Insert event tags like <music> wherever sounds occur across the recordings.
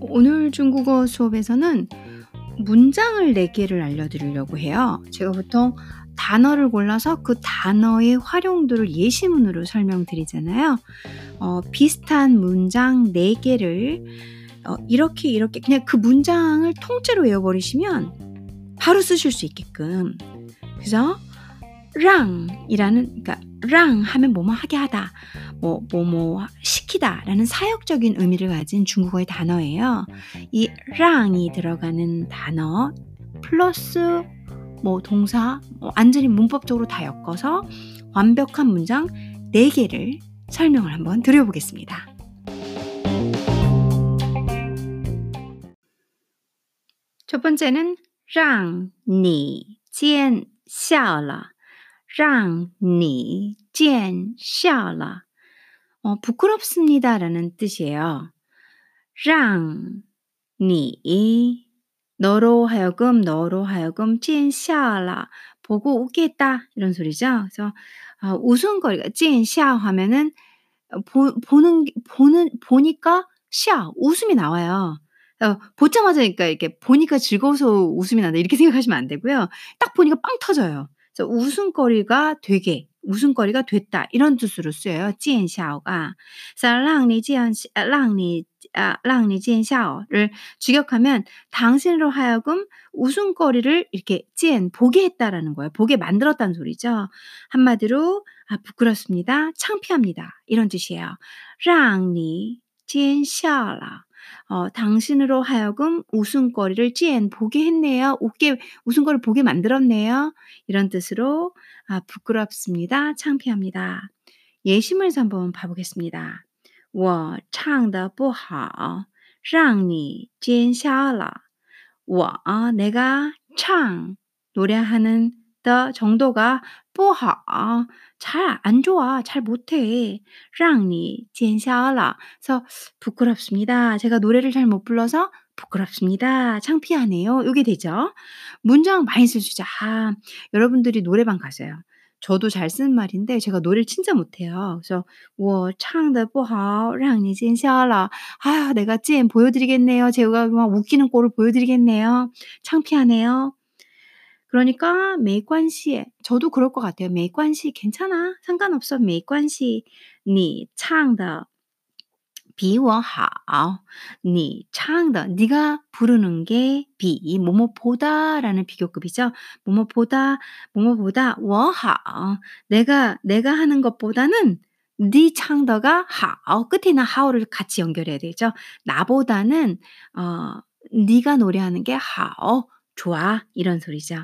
오늘 중국어 수업에서는 문장을 4개를 알려드리려고 해요. 제가 보통 단어를 골라서 그 단어의 활용도를 예시문으로 설명드리잖아요. 어, 비슷한 문장 4개를 어, 이렇게 이렇게 그냥 그 문장을 통째로 외워버리시면 바로 쓰실 수 있게끔 그래서 랑이라는 그러니까 랑 하면 뭐뭐 하게 하다 뭐 뭐뭐 시키다라는 사역적인 의미를 가진 중국어의 단어예요. 이 랑이 들어가는 단어 플러스 뭐 동사 뭐 완전히 문법적으로 다 엮어서 완벽한 문장 4개를 설명을 한번 드려보겠습니다. 첫 번째는 让你见笑了让你见笑了 어, 부끄럽습니다라는 뜻이에요. 让你 너로 하여금 너로 하여금 찐샤라 보고 웃겠다 이런 소리죠. 그래서 어, 웃음거리가 찐샤 하면은 보, 보는 보는 보니까 샤 웃음이 나와요. 어, 보자마자 그러니까 이렇게 보니까 즐거워서 웃음이 난다 이렇게 생각하시면 안 되고요. 딱 보니까 빵 터져요. 그래서 웃음거리가 되게 웃음거리가 됐다 이런 뜻으로 쓰여요. 지엔샤오가 랑니지샤오를 아, 아, 직역하면 당신으로 하여금 웃음거리를 이렇게 찌엔 보게 했다라는 거예요. 보게 만들었다는 소리죠. 한마디로 아, 부끄럽습니다. 창피합니다. 이런 뜻이에요. 랑니 지엔샤라 어, 당신으로 하여금 웃음거리를 찐 보게 했네요. 웃게 웃음거리를 보게 만들었네요. 이런 뜻으로 아, 부끄럽습니다. 창피합니다. 예시문에서 한번 봐보겠습니다. 我唱的不好让你见笑了我 내가 창 노래하는 더 정도가 不好 잘안 좋아. 잘 못해. 让你见笑了. 그래서 부끄럽습니다. 제가 노래를 잘 못 불러서 부끄럽습니다. 창피하네요. 요게 되죠. 문장 많이 쓸 수 있죠. 아, 여러분들이 노래방 가세요. 저도 잘 쓰는 말인데 제가 노래를 진짜 못해요. 그래서 我唱的不好让你见笑了. 아, 내가 찐 보여드리겠네요. 제가 막 웃기는 꼴을 보여드리겠네요. 창피하네요. 그러니까 没关系. 저도 그럴 것 같아요. 没关系. 괜찮아. 상관없어. 没关系.你唱的比我好.你唱的 네가 부르는 게 비, 뭐뭐보다라는 비교급이죠. 뭐뭐보다, 뭐뭐보다 我好. 내가 내가 하는 것보다는 네 창더가 하오 끝에는 하오를 같이 연결해야 되죠. 나보다는 어 네가 노래하는 게 하오 좋아 이런 소리죠.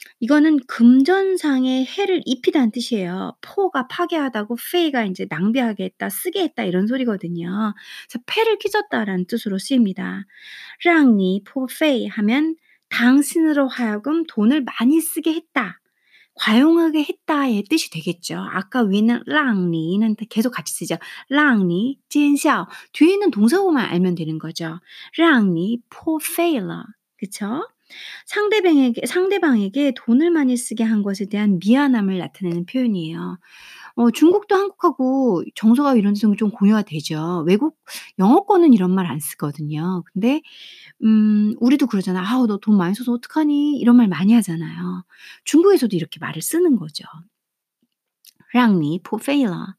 이거는 금전상의 해를 입히다는 뜻이에요. 破가 파괴하다고 费가 이제 낭비하겠다, 쓰게 했다 이런 소리거든요. 그래서 폐를 끼쳤다라는 뜻으로 쓰입니다. 让你破费 하면 당신으로 하여금 돈을 많이 쓰게 했다. 과용하게 했다의 뜻이 되겠죠. 아까 위는 让你는 계속 같이 쓰죠. 让你, 见笑. 뒤에 있는 동사고만 알면 되는 거죠. 让你破费了 그쵸? 상대방에게, 상대방에게 돈을 많이 쓰게 한 것에 대한 미안함을 나타내는 표현이에요. 어, 중국도 한국하고 정서가 이런 데서 좀 공유가 되죠. 외국 영어권은 이런 말 안 쓰거든요. 근데 음, 우리도 그러잖아. 아우, 너 돈 많이 써서 어떡하니? 이런 말 많이 하잖아요. 중국에서도 이렇게 말을 쓰는 거죠. 让你破费了.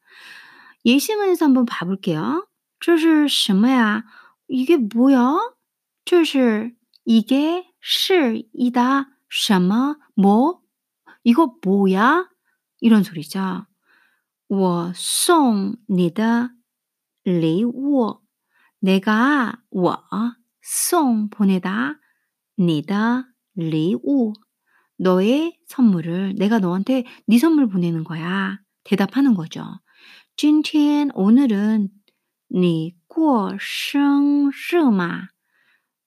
예시문에서 한번 봐볼게요. 这是什么呀? 이게 뭐야? 这是 이게 是이다 什么 뭐 이거 뭐야? 이런 소리죠. 我送你的礼物 내가 我送 보내다 你的礼物 너의 선물을 내가 너한테 네 선물 보내는 거야. 대답하는 거죠. 今天 오늘은 你过生日吗?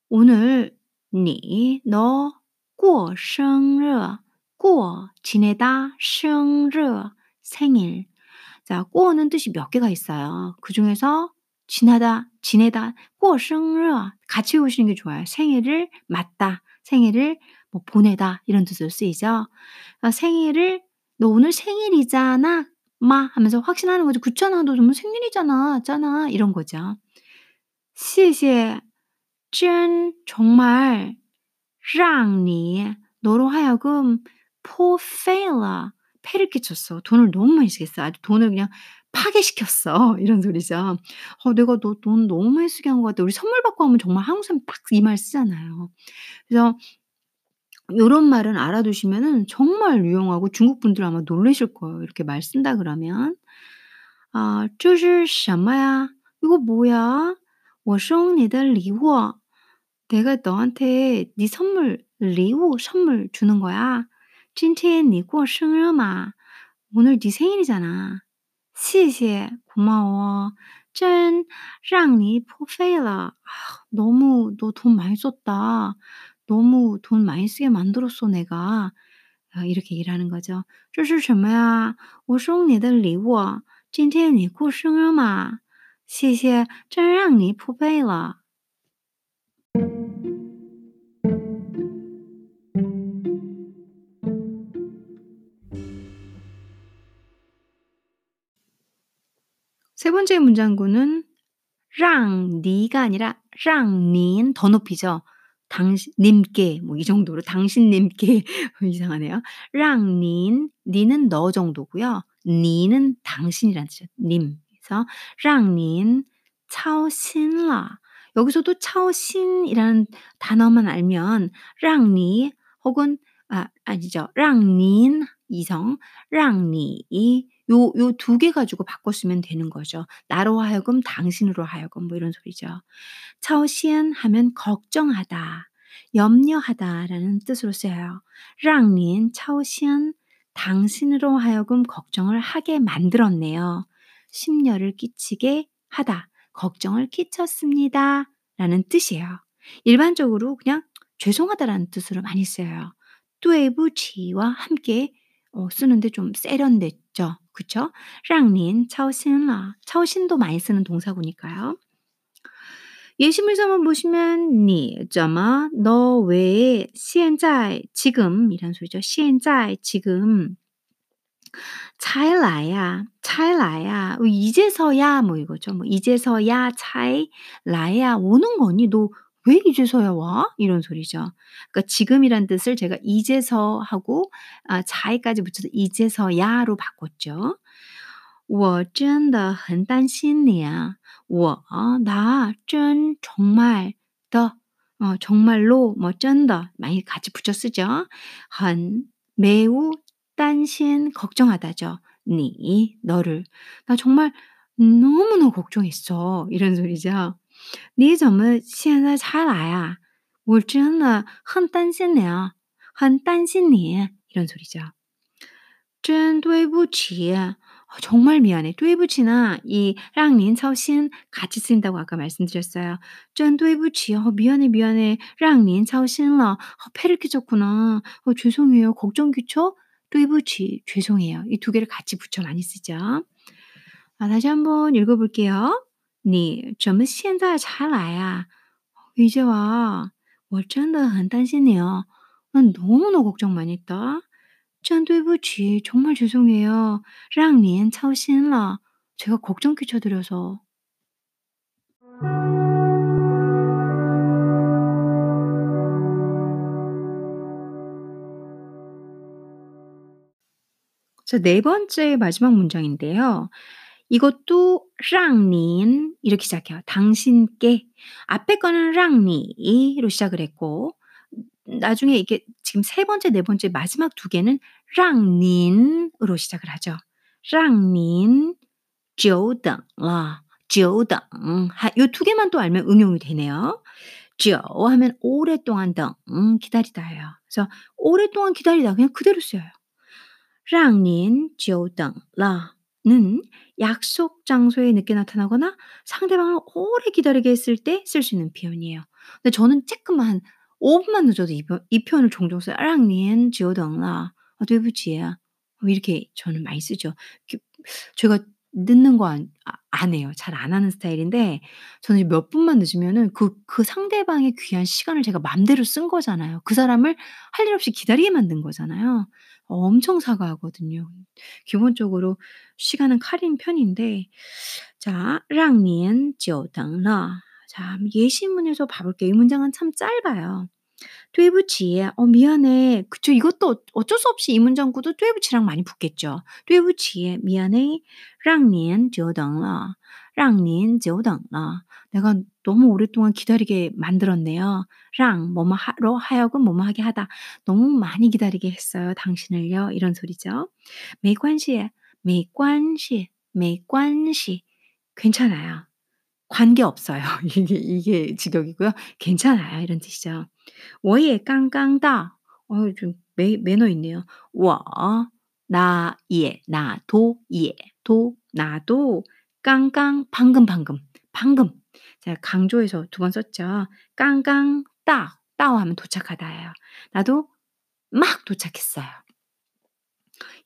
오늘 你 너 过生日过 지내다 生日 생일. 자, 过는 뜻이 몇 개가 있어요. 그중에서 지나다, 지내다, 过生日 같이 외우시는 게 좋아요. 생일을 맞다, 생일을 뭐 보내다 이런 뜻으로 쓰이죠. 그러니까 생일을 너 오늘 생일이잖아. 마 하면서 확신하는 거죠. 그렇잖아. 너 오늘 생일이잖아. 잖아. 이런 거죠. 谢谢. 짠 정말 让你 너로 하여금 破费了 폐를 끼쳤어. 돈을 너무 많이 쓰겠어. 아주 돈을 그냥 파괴시켰어. <laughs> 이런 소리죠. 어, 내가 너 돈 너무 많이 쓰게 한 것 같아. 우리 선물 받고 하면 정말 한국 사람 딱 이 말 쓰잖아요. 그래서 요런 말은 알아두시면은 정말 유용하고 중국 분들 아마 놀라실 거예요. 이렇게 말 쓴다 그러면. 아, 这是什么呀? 이거 뭐야? 我送你的礼物. 내가 너한테 네 선물, 礼物 선물 주는 거야. 今天你过生日嘛? 오늘 네 생일이잖아. 谢谢, 고마워. 真让你破费了. 아, 너무 너 돈 많이 썼다. 너무 돈 많이 쓰게 만들었어 내가. 아, 이렇게 얘기를 하는 거죠. 这是什么呀?我送你的礼物今天你过生日嘛谢谢真让你破费了 세 번째 문장구는 랑 니가 아니라 랑 닌 더 높이죠. 당신 님께 뭐 이 정도로 당신 님께 <laughs> 이상하네요. 랑 닌, 니는 너 정도고요. 니는 당신이란 뜻이죠. 님. 그래서 랑 닌 차오신라 여기서도 차오신이라는 단어만 알면 랑니 혹은 아 아니죠 랑닌 이성 랑니 요 요 두 개 가지고 바꿨으면 되는 거죠. 나로 하여금 당신으로 하여금 뭐 이런 소리죠. 차오신 하면 걱정하다, 염려하다라는 뜻으로 써요 랑닌 차오신 당신으로 하여금 걱정을 하게 만들었네요. 심려를 끼치게 하다. 걱정을 끼쳤습니다. 라는 뜻이에요. 일반적으로 그냥 죄송하다라는 뜻으로 많이 쓰여요. 对不起와 함께 어, 쓰는데 좀 세련됐죠. 그쵸? 让닌 操心了. 操心도 많이 쓰는 동사구니까요. 예시물 한번 보시면 你怎么너 왜, 现在 지금 이란 소리죠. 现在 지금 才来呀, 才来呀, 이제서야 뭐 이거죠. 뭐 이제서야 才来呀 오는 거니 너 왜 이제서야 와? 이런 소리죠. 그러니까 지금이란 뜻을 제가 이제서 하고 아, 자이까지 붙여서 이제서야로 바꿨죠. 我真的很担心你啊.我나真 정말的 어, 정말로 뭐 真的 많이 같이 붙여 쓰죠. 很 매우 担心 걱정하다죠. 니 너를 나 정말 너무너무 걱정했어. 이런 소리죠. 你怎么现在才来啊?我真的很担心你啊.很担心你 이런 소리죠. 真对不起. 어, 정말 미안해. 对不起나 이 让您操心 같이 쓰인다고 아까 말씀드렸어요. 真对不起. 어, 미안해 미안해. 让您操心了. 어, 패를 끼쳤구나. 어, 죄송해요. 걱정 끼쳐? 对不起. 죄송해요. 이 두 개를 같이 붙여 많이 쓰죠. 아, 다시 한번 읽어볼게요. 你怎么现在才来啊? 이제 와. 我真的很担心你哦. 난 너무너무 걱정 많이 했다. 真对不起. 정말 죄송해요. 让您操心了. 제가 걱정 끼쳐드려서. 자, 네 번째 마지막 문장인데요. 이것도 让닌 이렇게 시작해요. 당신께. 앞에 거는 让你로 시작을 했고 나중에 이게 지금 세 번째, 네 번째 마지막 두 개는 让您으로 시작을 하죠. 让您久等了.久等. 요두 개만 또 알면 응용이 되네요. 久 하면 오랫동안 등 기다리다예요. 그래서 오랫동안 기다리다 그냥 그대로 써요. 랑닌 지오등라는 약속 장소에 늦게 나타나거나 상대방을 오래 기다리게 했을 때 쓸 수 있는 표현이에요. 근데 저는 조금만 5분만 늦어도 이, 이 표현을 종종 써요. 랑닌 지오등라 아, 되부지야 뭐 이렇게 저는 많이 쓰죠. 그, 제가 늦는 거 안, 아, 안 해요. 잘 안 하는 스타일인데 저는 몇 분만 늦으면은 그, 그 상대방의 귀한 시간을 제가 맘대로 쓴 거잖아요. 그 사람을 할 일 없이 기다리게 만든 거잖아요. 엄청 사과하거든요. 기본적으로 시간은 칼인 편인데 자, 랑니엔 지오당라 자, 예시문에서 봐볼게요. 이 문장은 참 짧아요. 对不起. 어 미안해. 그쵸. 이것도 어쩔 수 없이 이 문장 구도 对不起랑 많이 붙겠죠. 对不起. 미안해. 让您久等了. 让您久等了. 내가 너무 오랫동안 기다리게 만들었네요. 让 뭐뭐 하러 하여금 뭐뭐 하게 하다. 너무 많이 기다리게 했어요. 당신을요. 이런 소리죠. 没关系.没关系.没关系. 괜찮아요. 관계없어요. <laughs> 이게 이게 직역이고요. 괜찮아요. 이런 뜻이죠. 我也刚刚到. 어유 좀 매 매너 있네요. 我 나 예, 나도 예, 도 나도 깡깡 방금 방금 방금 제가 강조해서 두 번 썼죠. 깡깡 따 따오 하면 도착하다예요. 나도 막 도착했어요.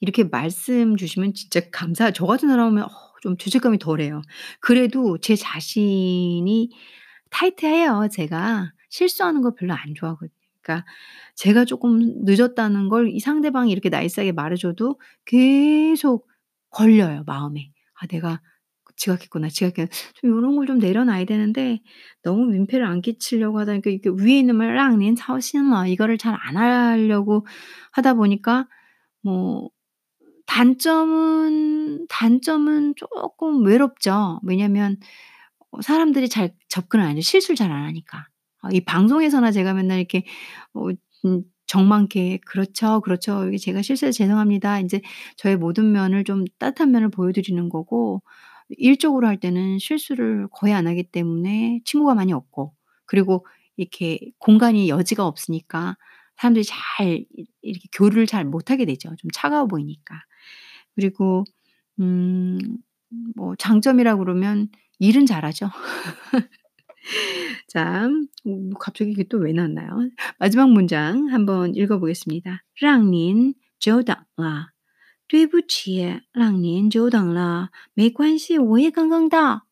이렇게 말씀 주시면 진짜 감사 저 같은 사람이면 어 좀 죄책감이 덜해요. 그래도 제 자신이 타이트해요. 제가 실수하는 걸 별로 안 좋아하거든요. 그러니까 제가 조금 늦었다는 걸 이 상대방이 이렇게 나이스하게 말해줘도 계속 걸려요 마음에. 아 내가 지각했구나, 지각했구나. 이런 걸 좀 내려놔야 되는데 너무 민폐를 안 끼치려고 하다 보니까 이게 위에 있는 말랑낸 사오신라 아, 네, 이거를 잘 안 하려고 하다 보니까 뭐 단점은 단점은 쪼끔 외롭죠. 왜냐면 어 사람들이 잘 접근을 안 해요. 실수를 잘 안 하니까. 어 이 방송에서나 제가 맨날 이렇게 어 음 정 많게 "그렇죠, 그렇죠. 이게 제가 실수해서 죄송합니다." 인제 저의 모든 면을 좀 따뜻한 면을 보여 드리는 거고 일적으로 할 때는 실수를 거의 안 하기 때문에 친구가 많이 없고 그리고 이렇게 공간이 여지가 없으니까 사람들이 잘 이 이렇게 교류를 잘 못하게 되죠, 좀 차가워 보이니까. 그리고 음 뭐 장점이라고 그러면 일은 잘하죠. <laughs> 자 음 갑자기 이게 또 왜 나왔나요? 마지막 문장 한번 읽어 보겠습니다. 让您久等了. 对不起让您久等了没关系我也刚刚到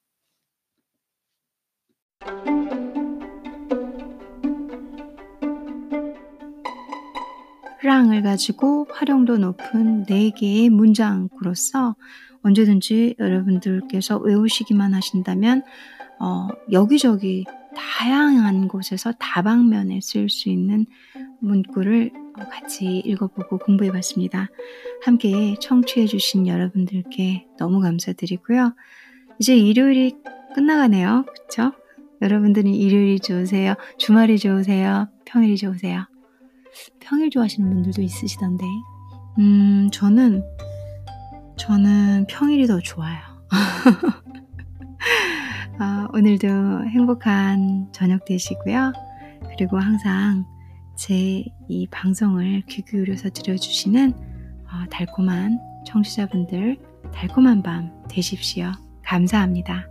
랑을 가지고 활용도 높은 4 개의 문장으로서 언제든지 여러분들께서 외우시기만 하신다면 어 여기저기 다양한 곳에서 다방면에 쓸 수 있는 문구를 어 같이 읽어 보고 공부해 봤습니다. 함께 청취해 주신 여러분들께 너무 감사드리고요. 이제 일요일이 끝나가네요. 그쵸? 여러분들은 일요일이 좋으세요? 주말이 좋으세요? 평일이 좋으세요? 평일 좋아하시는 분들도 있으시던데. 음 저는 저는 평일이 더 좋아요. <laughs> 어 오늘도 행복한 저녁 되시고요. 그리고 항상 제 이 방송을 귀 기울여서 들어 주시는 어 달콤한 청취자분들 달콤한 밤 되십시오. 감사합니다.